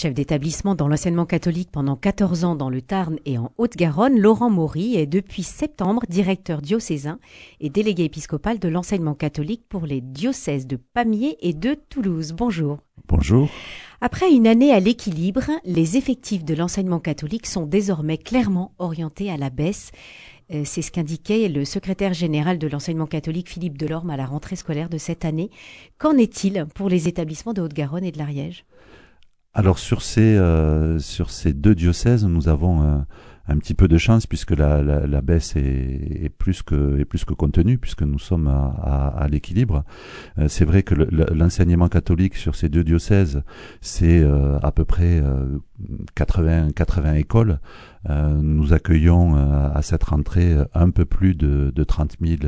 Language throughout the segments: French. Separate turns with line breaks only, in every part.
Chef d'établissement dans l'enseignement catholique pendant 14 ans dans le Tarn et en Haute-Garonne, Laurent Maury est depuis septembre directeur diocésain et délégué épiscopal de l'enseignement catholique pour les diocèses de Pamiers et de Toulouse. Bonjour.
Bonjour.
Après une année à l'équilibre, les effectifs de l'enseignement catholique sont désormais clairement orientés à la baisse. Euh, c'est ce qu'indiquait le secrétaire général de l'enseignement catholique Philippe Delorme à la rentrée scolaire de cette année. Qu'en est-il pour les établissements de Haute-Garonne et de l'Ariège?
Alors sur ces euh, sur ces deux diocèses, nous avons euh, un petit peu de chance puisque la, la, la baisse est, est, plus que est plus que contenue puisque nous sommes à, à, à l'équilibre. Euh, c'est vrai que l'enseignement catholique sur ces deux diocèses, c'est euh, à peu près 80 80 écoles. nous accueillons à cette rentrée un peu plus de, de 30 000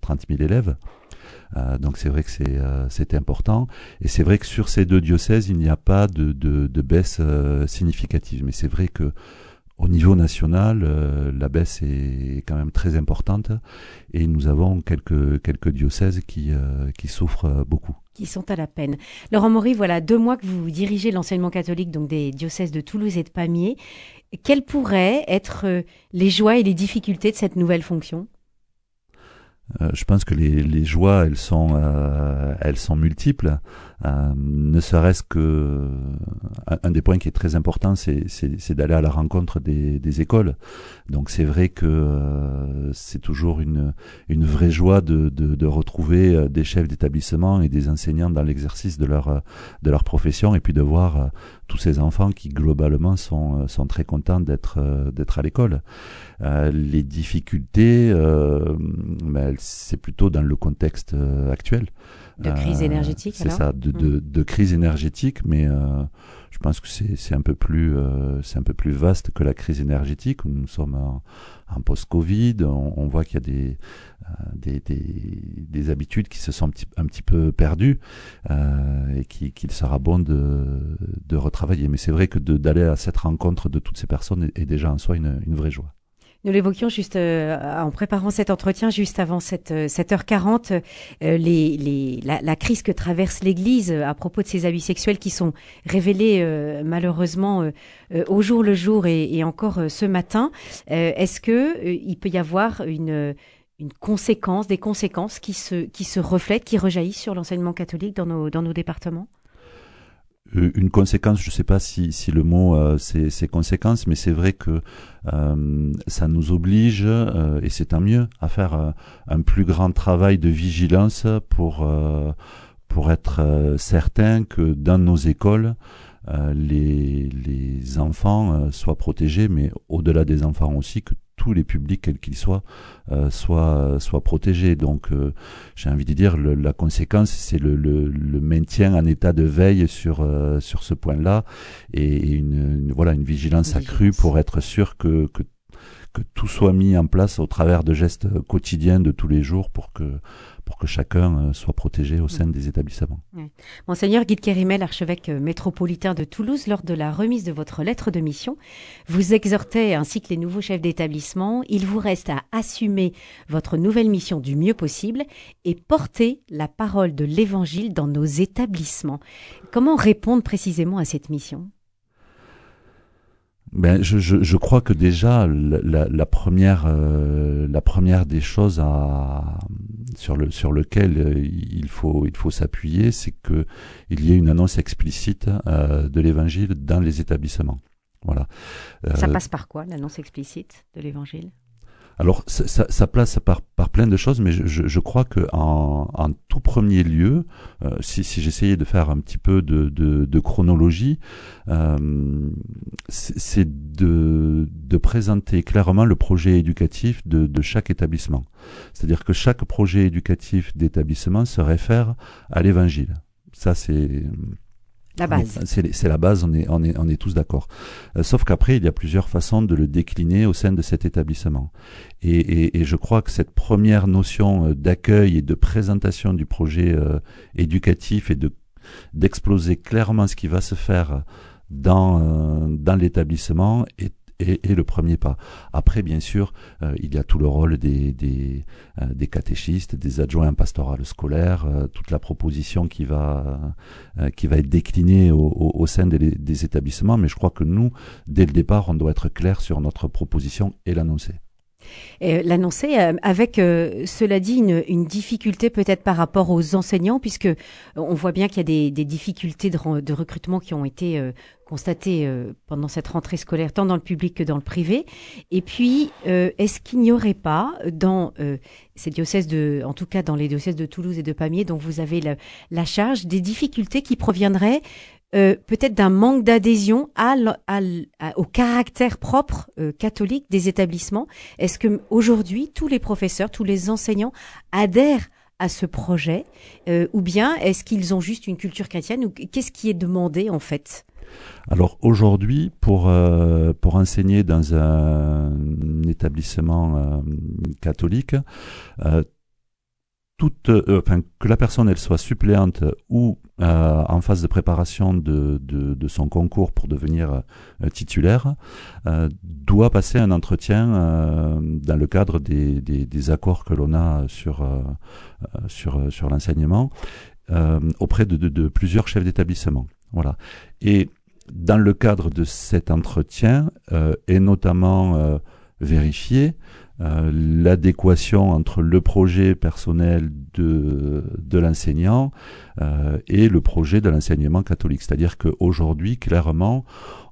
30 000 élèves. Euh, donc c'est vrai que c'est euh, important. Et c'est vrai que sur ces deux diocèses, il n'y a pas de, de, de baisse euh, significative. Mais c'est vrai que au niveau national, la baisse est quand même très importante et nous avons quelques quelques diocèses qui qui souffrent beaucoup.
Qui sont à la peine. Laurent Maury, voilà deux mois que vous dirigez l'enseignement catholique donc des diocèses de Toulouse et de Pamiers. Quelles pourraient être les joies et les difficultés de cette nouvelle fonction?
euh, je pense que les, joies, elles sont, euh, multiples. Euh, ne serait-ce que un, des points qui est très important, c'est, d'aller à la rencontre des, écoles. Donc c'est vrai que c'est toujours une, vraie joie de, retrouver des chefs d'établissement et des enseignants dans l'exercice de leur profession et puis de voir tous ces enfants qui globalement sont sont très contents d'être d'être à l'école. les difficultés, ben, c'est plutôt dans le contexte euh, actuel.
De crise euh, énergétique,
C'est ça, de, de, de, crise énergétique, mais euh, je pense que c'est un peu plus c'est un peu plus vaste que la crise énergétique. Nous sommes en, post-Covid, on, voit qu'il y a des, des, des, des, habitudes qui se sont un petit, un petit peu perdues qu'il sera bon de, retravailler. Mais c'est vrai que d'aller à cette rencontre de toutes ces personnes est, déjà en soi une, vraie joie.
Nous l'évoquions juste euh, en préparant cet entretien, juste avant cette, 7h40, euh, euh, la, crise que traverse l'Église à propos de ces abus sexuels qui sont révélés malheureusement au jour le jour et, et encore ce matin. Est-ce que il peut y avoir une une conséquence, des conséquences qui se, qui se reflètent, qui rejaillissent sur l'enseignement catholique dans nos, dans nos départements?
Euh, une conséquence, je ne sais pas si, si le mot euh, c'est conséquence, mais c'est vrai que euh, ça nous oblige, et c'est tant mieux, à faire un plus grand travail de vigilance pour, pour être certain que dans nos écoles, les, les enfants soient protégés, mais au-delà des enfants aussi, que tous les publics, quels qu'ils soient, euh, soient, soient protégés. Donc, euh, j'ai envie de dire, le, la conséquence, c'est le, le, le, maintien en état de veille sur, euh, sur ce point-là et une, une, voilà, une vigilance, accrue pour être sûr que, que que tout soit mis en place au travers de gestes quotidiens de tous les jours pour que pour que chacun euh, soit protégé au sein des établissements.
Monseigneur Guy Kérimel, archevêque euh, métropolitain de Toulouse, lors de la remise de votre lettre de mission, vous exhortez, ainsi que les nouveaux chefs d'établissement, il vous reste à assumer votre nouvelle mission du mieux possible et porter la parole de l'Évangile dans nos établissements. Comment répondre précisément à cette mission?
Ben, je, je, je, crois que déjà la, la première euh, la première des choses à, sur le sur lequel euh, il faut il faut s'appuyer, c'est que il y ait une annonce explicite euh, de l'Évangile dans les établissements. Voilà.
Ça passe par quoi l'annonce explicite de l'Évangile?
Alors ça, ça, place par, par plein de choses, mais je, je crois que en, tout premier lieu, euh, si, si j'essayais de faire un petit peu de chronologie, euh, c'est de, de présenter clairement le projet éducatif de, de chaque établissement. C'est-à-dire que chaque projet éducatif d'établissement se réfère à l'Évangile. Ça c'est
la base.
C'est la base, on est, on est, on est tous d'accord. Euh, sauf qu'après, il y a plusieurs façons de le décliner au sein de cet établissement. Et, et, et je crois que cette première notion euh, d'accueil et de présentation du projet euh, éducatif et de d'exploser clairement ce qui va se faire dans, dans l'établissement est est, le premier pas. Après, bien sûr, euh, il y a tout le rôle des, des, euh, des catéchistes, des adjoints pastorales scolaires, euh, toute la proposition qui va, qui va être déclinée au, au, sein des, des, établissements. Mais je crois que nous, dès le départ, on doit être clair sur notre proposition et l'annoncer.
L'annoncer avec, cela dit, une, difficulté peut-être par rapport aux enseignants, puisque on voit bien qu'il y a des, difficultés de, recrutement qui ont été constaté euh, pendant cette rentrée scolaire, tant dans le public que dans le privé. Et puis, euh, est-ce qu'il n'y aurait pas dans euh, ces diocèses de, en tout cas dans les diocèses de Toulouse et de Pamiers, dont vous avez la, charge, des difficultés qui proviendraient peut-être d'un manque d'adhésion à, au caractère propre catholique des établissements. Est-ce que aujourd'hui tous les professeurs, tous les enseignants adhèrent à ce projet, ou bien est-ce qu'ils ont juste une culture chrétienne, ou qu'est-ce qui est demandé en fait?
Alors aujourd'hui, pour euh, pour enseigner dans un, établissement euh, catholique, euh, toute, enfin que la personne elle soit suppléante ou en phase de préparation de, de, son concours pour devenir titulaire, doit passer un entretien dans le cadre des, des, des accords que l'on a sur sur sur l'enseignement auprès de, de, plusieurs chefs d'établissement. Voilà. Et dans le cadre de cet entretien euh, est notamment euh, vérifié euh, l'adéquation entre le projet personnel de, de l'enseignant euh, et le projet de l'enseignement catholique. C'est-à-dire qu'aujourd'hui, clairement,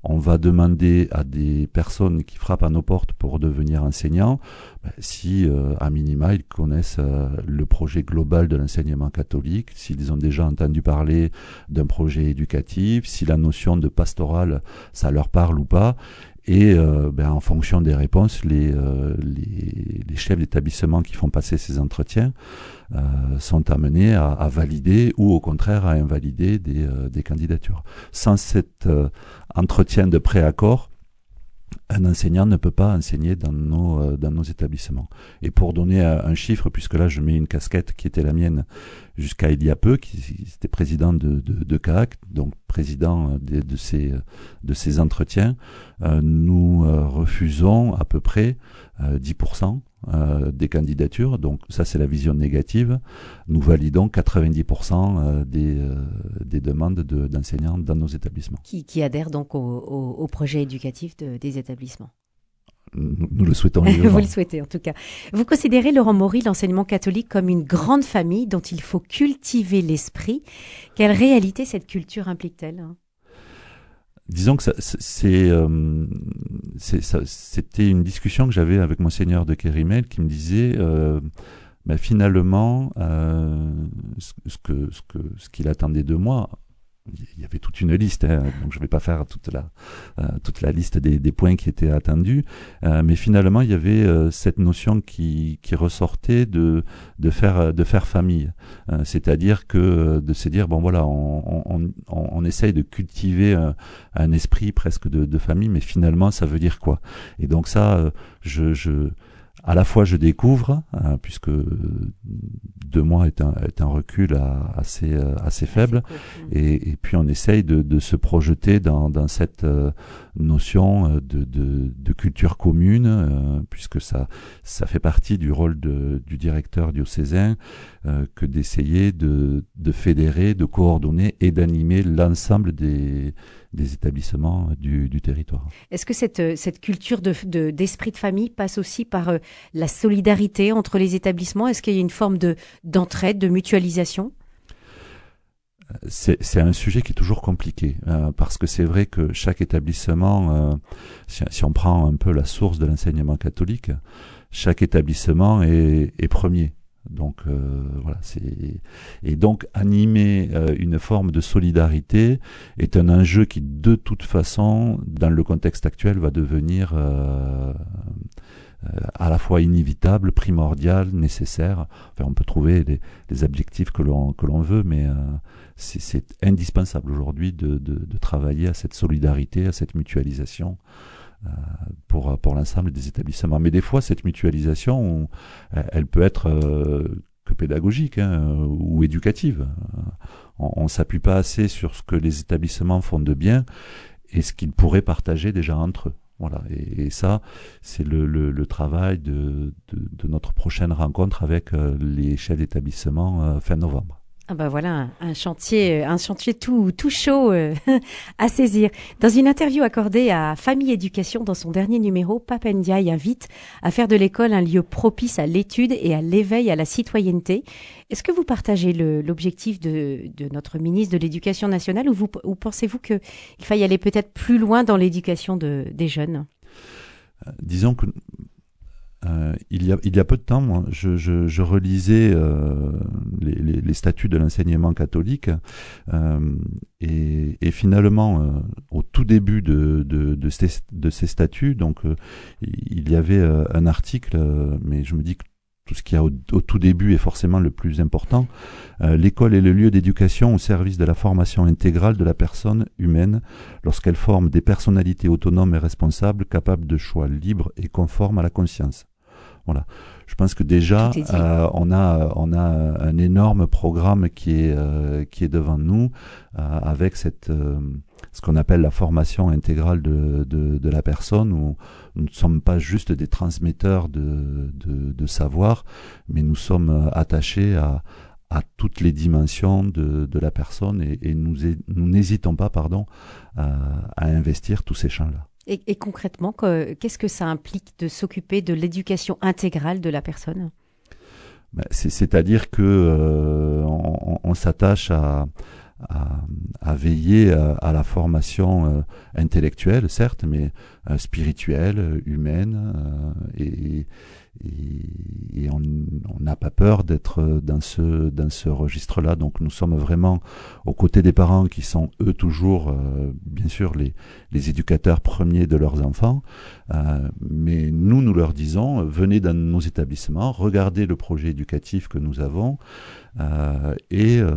on va demander à des personnes qui frappent à nos portes pour devenir enseignants ben, si, euh, à minima, ils connaissent le projet global de l'enseignement catholique, s'ils ont déjà entendu parler d'un projet éducatif, si la notion de pastoral, ça leur parle ou pas, et euh, ben, en fonction des réponses, les, euh, les, chefs d'établissement qui font passer ces entretiens euh, sont amenés à, valider ou au contraire à invalider des, des candidatures. Sans cet entretien de préaccord, un enseignant ne peut pas enseigner dans nos, dans nos établissements. Et pour donner un chiffre, puisque là je mets une casquette qui était la mienne jusqu'à il y a peu, qui était président de, de, de CAC, donc président de, de, ces, de ces entretiens, euh, nous euh, refusons à peu près 10% euh, des candidatures, donc ça c'est la vision négative. Nous validons 90% des, des demandes d'enseignants dans nos établissements.
Qui, qui adhèrent donc au, au, projet éducatif des établissements
nous, le souhaitons.
Vous le souhaitez en tout cas. Vous considérez, Laurent Maury, l'enseignement catholique comme une grande famille dont il faut cultiver l'esprit. Quelle réalité cette culture implique-t-elle hein?
Disons que euh, c'était une discussion que j'avais avec Monseigneur de Kérimel qui me disait euh, ben, finalement euh, ce, que, ce, que, ce qu'il attendait de moi il y avait toute une liste, hein, donc je ne vais pas faire toute la euh, toute la liste des, des, points qui étaient attendus, euh, mais finalement il y avait euh, cette notion qui, qui ressortait de de faire de faire famille, c'est-à-dire que de se dire bon voilà on, on, on, on essaye de cultiver un, un esprit presque de, de, famille, mais finalement ça veut dire quoi? Et donc ça je, je à la fois je découvre, hein, puisque deux mois est un, est un recul assez, euh, assez faible, et, et, puis on essaye de, de se projeter dans, dans cette euh, notion euh, de, de, de, culture commune, puisque ça, ça fait partie du rôle de, du directeur diocésain, que d'essayer de, de fédérer, de coordonner et d'animer l'ensemble des des établissements du, du territoire.
Est-ce que cette, euh, cette culture d'esprit de, de, famille passe aussi par euh, la solidarité entre les établissements? Est-ce qu'il y a une forme de d'entraide, de mutualisation?
C'est un sujet qui est toujours compliqué euh, parce que c'est vrai que chaque établissement, si, si, on prend un peu la source de l'enseignement catholique, chaque établissement est, est premier. Donc euh, voilà, c'est et donc animer euh, une forme de solidarité est un enjeu qui de toute façon, dans le contexte actuel, va devenir euh, à la fois inévitable, primordial, nécessaire. Enfin, on peut trouver les, les objectifs que l'on que l'on veut, mais c'est indispensable aujourd'hui de, de, de, travailler à cette solidarité, à cette mutualisation. Euh, pour, pour l'ensemble des établissements. Mais des fois, cette mutualisation, elle peut être euh, que pédagogique hein, ou éducative. On, ne s'appuie pas assez sur ce que les établissements font de bien et ce qu'ils pourraient partager déjà entre eux. Voilà, et, ça, c'est le, le, travail de, de, notre prochaine rencontre avec les chefs d'établissement fin novembre.
Ah bah voilà un, chantier, un chantier tout tout chaud euh, à saisir. Dans une interview accordée à Famille Éducation dans son dernier numéro, Papendiaï invite à faire de l'école un lieu propice à l'étude et à l'éveil à la citoyenneté. Est-ce que vous partagez l'objectif de, de, notre ministre de l'Éducation nationale ou, vous, ou pensez-vous qu'il faille aller peut-être plus loin dans l'éducation de, des jeunes?
Euh, Disons que euh, il, y a, il y a peu de temps, moi, je, relisais euh, les, statuts de l'enseignement catholique euh, et, finalement, au tout début de, ces, statuts, donc il y avait un article, mais je me dis que tout ce qu'il y a au, tout début est forcément le plus important. L'école est le lieu d'éducation au service de la formation intégrale de la personne humaine lorsqu'elle forme des personnalités autonomes et responsables capables de choix libres et conformes à la conscience. Voilà. Je pense que déjà euh, on a on a un énorme programme qui est euh, qui est devant nous euh, avec cette ce qu'on appelle la formation intégrale de, de, de, la personne, où nous ne sommes pas juste des transmetteurs de, de, de savoir, mais nous sommes attachés à, à toutes les dimensions de, de la personne et, et nous n'hésitons pas pardon, à, à investir tous ces champs-là.
Et, concrètement, qu'est-ce que ça implique de s'occuper de l'éducation intégrale de la personne?
Ben, C'est-à-dire que euh, s'attache à, à, à, veiller à, la formation euh, intellectuelle, certes, mais euh, spirituelle, humaine, euh, et, et, on n'a pas peur d'être dans ce dans ce registre-là. Donc nous sommes vraiment aux côtés des parents qui sont eux toujours, bien sûr, les les éducateurs premiers de leurs enfants. mais nous, nous leur disons venez dans nos établissements, regardez le projet éducatif que nous avons. Euh, et euh,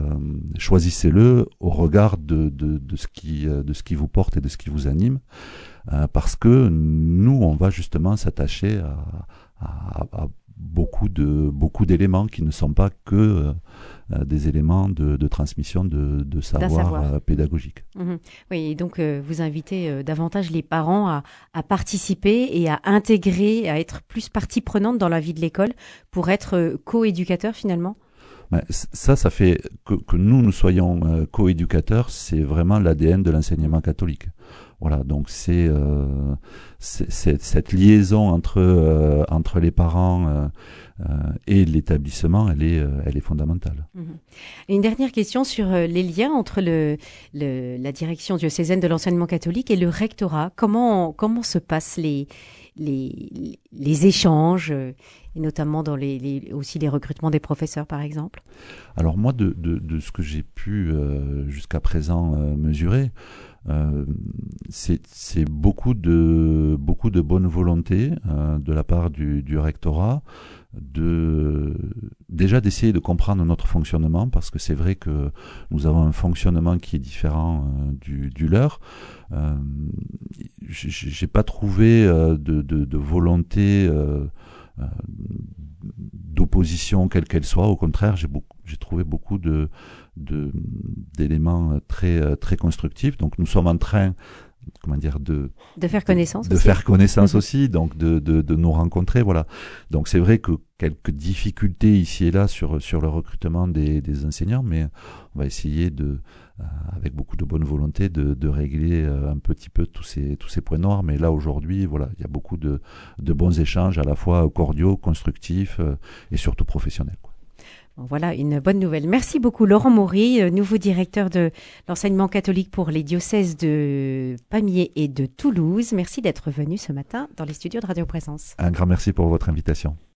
au regard de, de, de, ce qui, euh, de ce qui vous porte et de ce qui vous anime, parce que nous, on va justement s'attacher à, à, à, beaucoup de beaucoup d'éléments qui ne sont pas que des éléments de, de transmission de, de savoir, pédagogique.
Mhm. Oui, et donc vous invitez davantage les parents à, à, participer et à intégrer, à être plus partie prenante dans la vie de l'école pour être co-éducateur finalement?
Ça, ça fait que, que nous, nous soyons euh, co-éducateurs, c'est vraiment l'ADN de l'enseignement catholique. Voilà, donc c'est euh, cette liaison entre euh, entre les parents euh, euh, et l'établissement, elle est elle est fondamentale.
Mhm. Une dernière question sur les liens entre le, le la direction diocésaine de l'enseignement catholique et le rectorat. Comment comment se passent les les, échanges et notamment dans les, aussi les recrutements des professeurs, par exemple.
Alors moi, de, de, de ce que j'ai pu euh, jusqu'à présent euh, mesurer, euh, c'est beaucoup de beaucoup de bonne volonté euh, de la part du, du rectorat de déjà d'essayer de comprendre notre fonctionnement parce que c'est vrai que nous avons un fonctionnement qui est différent euh, du, du, leur. Euh, J'ai pas trouvé de, de, de, volonté euh, d'opposition quelle qu'elle soit. Au contraire, j'ai trouvé beaucoup de d'éléments très très constructifs. Donc nous sommes en train comment dire de
de faire connaissance
de, faire connaissance aussi donc de, de, de nous rencontrer voilà. Donc c'est vrai que quelques difficultés ici et là sur sur le recrutement des, des enseignants mais on va essayer de euh, avec beaucoup de bonne volonté de, de, régler euh, un petit peu tous ces tous ces points noirs. Mais là aujourd'hui voilà il y a beaucoup de, de bons échanges à la fois cordiaux constructifs euh, et surtout professionnels quoi.
Voilà une bonne nouvelle. Merci beaucoup Laurent Maury, nouveau directeur de l'enseignement catholique pour les diocèses de Pamiers et de Toulouse. Merci d'être venu ce matin dans les studios de Radio Présence.
Un grand merci pour votre invitation.